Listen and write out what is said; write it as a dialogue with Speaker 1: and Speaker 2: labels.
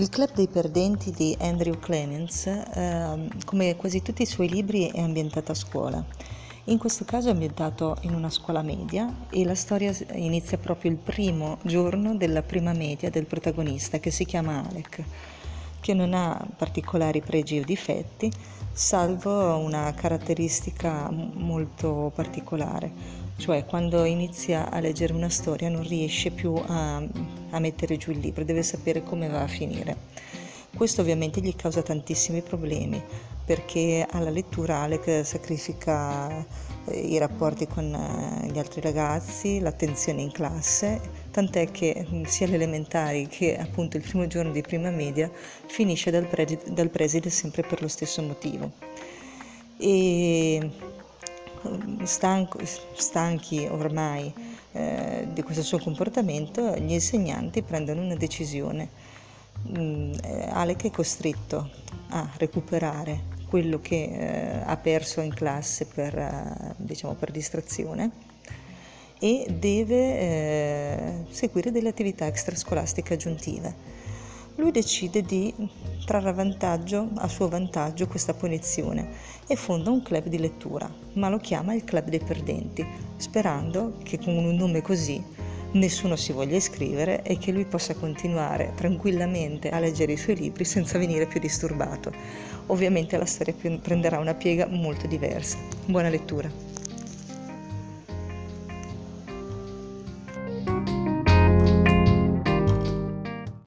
Speaker 1: Il Club dei Perdenti di Andrew Clements, eh, come quasi tutti i suoi libri, è ambientato a scuola. In questo caso è ambientato in una scuola media e la storia inizia proprio il primo giorno della prima media del protagonista che si chiama Alec, che non ha particolari pregi o difetti, salvo una caratteristica molto particolare, cioè quando inizia a leggere una storia non riesce più a, a mettere giù il libro, deve sapere come va a finire. Questo ovviamente gli causa tantissimi problemi perché alla lettura Alec sacrifica eh, i rapporti con eh, gli altri ragazzi, l'attenzione in classe, tant'è che mm, sia le elementari che appunto il primo giorno di prima media finisce dal, pre- dal preside sempre per lo stesso motivo. E mm, stanco, stanchi ormai eh, di questo suo comportamento, gli insegnanti prendono una decisione. Mm, eh, Alec è costretto a recuperare quello che eh, ha perso in classe per, eh, diciamo, per distrazione e deve eh, seguire delle attività extrascolastiche aggiuntive. Lui decide di trarre vantaggio, a suo vantaggio questa punizione e fonda un club di lettura, ma lo chiama il Club dei Perdenti, sperando che con un nome così nessuno si voglia iscrivere e che lui possa continuare tranquillamente a leggere i suoi libri senza venire più disturbato. Ovviamente la storia prenderà una piega molto diversa. Buona lettura.